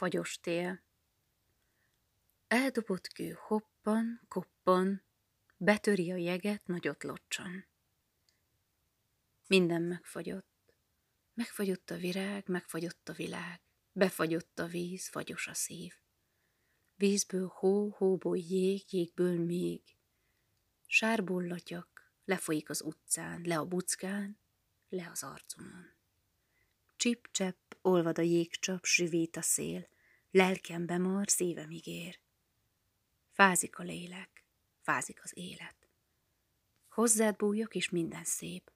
Fagyos tél. Eldobott kő hoppan, koppan, betöri a jeget nagyot locsan. Minden megfagyott. Megfagyott a virág, megfagyott a világ. Befagyott a víz, fagyos a szív. Vízből hó, hóból jég, jégből még. Sárból latyak, lefolyik az utcán, le a buckán, le az arcomon. Csip-csepp, olvad a jégcsap, süvít a szél, lelkem bemar, szívem ígér. Fázik a lélek, fázik az élet. Hozzád bújok, és minden szép.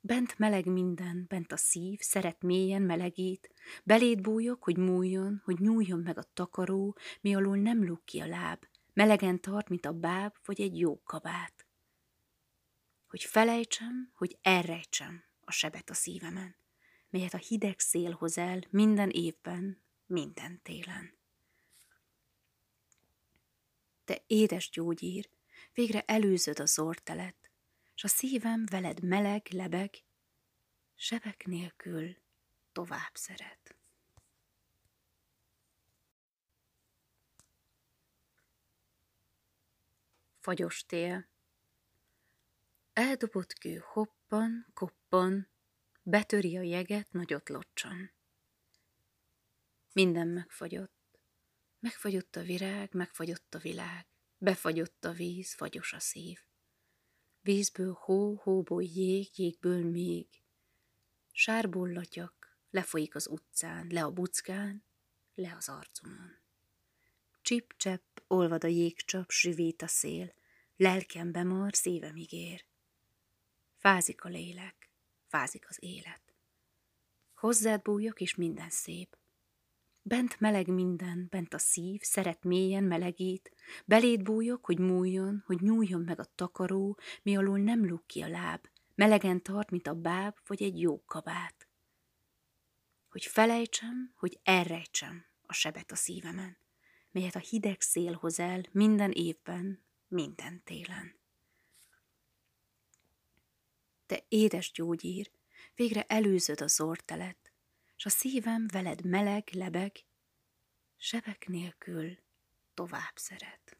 Bent meleg minden, bent a szív, szeret mélyen melegít, beléd bújok, hogy múljon, hogy nyúljon meg a takaró, mi alól nem luk ki a láb, melegen tart, mint a báb, vagy egy jó kabát. Hogy felejtsem, hogy elrejtsem a sebet a szívemen, melyet a hideg szél hoz el minden évben, minden télen. Te édes gyógyír, végre előzöd a zortelet, s a szívem veled meleg, lebeg, sebek nélkül tovább szeret. Fagyos tél. Eldobott kő hoppan, koppan, betöri a jeget nagyot locsan. Minden megfagyott. Megfagyott a virág, megfagyott a világ. Befagyott a víz, fagyos a szív. Vízből hó, hóból jég, jégből még. Sárból latyak, lefolyik az utcán, le a buckán, le az arcomon. Csip-csepp, olvad a jégcsap, süvít a szél, lelkem bemar, szívem ígér. Fázik a lélek, fázik az élet. Hozzád bújok, és minden szép. Bent meleg minden, bent a szív, szeret mélyen melegít, beléd bújok, hogy múljon, hogy nyúljon meg a takaró, mi alól nem luk ki a láb, melegen tart, mint a báb, vagy egy jó kabát. Hogy felejtsem, hogy elrejtsem a sebet a szívemen, melyet a hideg szél hoz el minden évben, minden télen. Te édes gyógyír, végre előzöd a zortelet, s a szívem veled meleg, lebeg, sebek nélkül tovább szeret.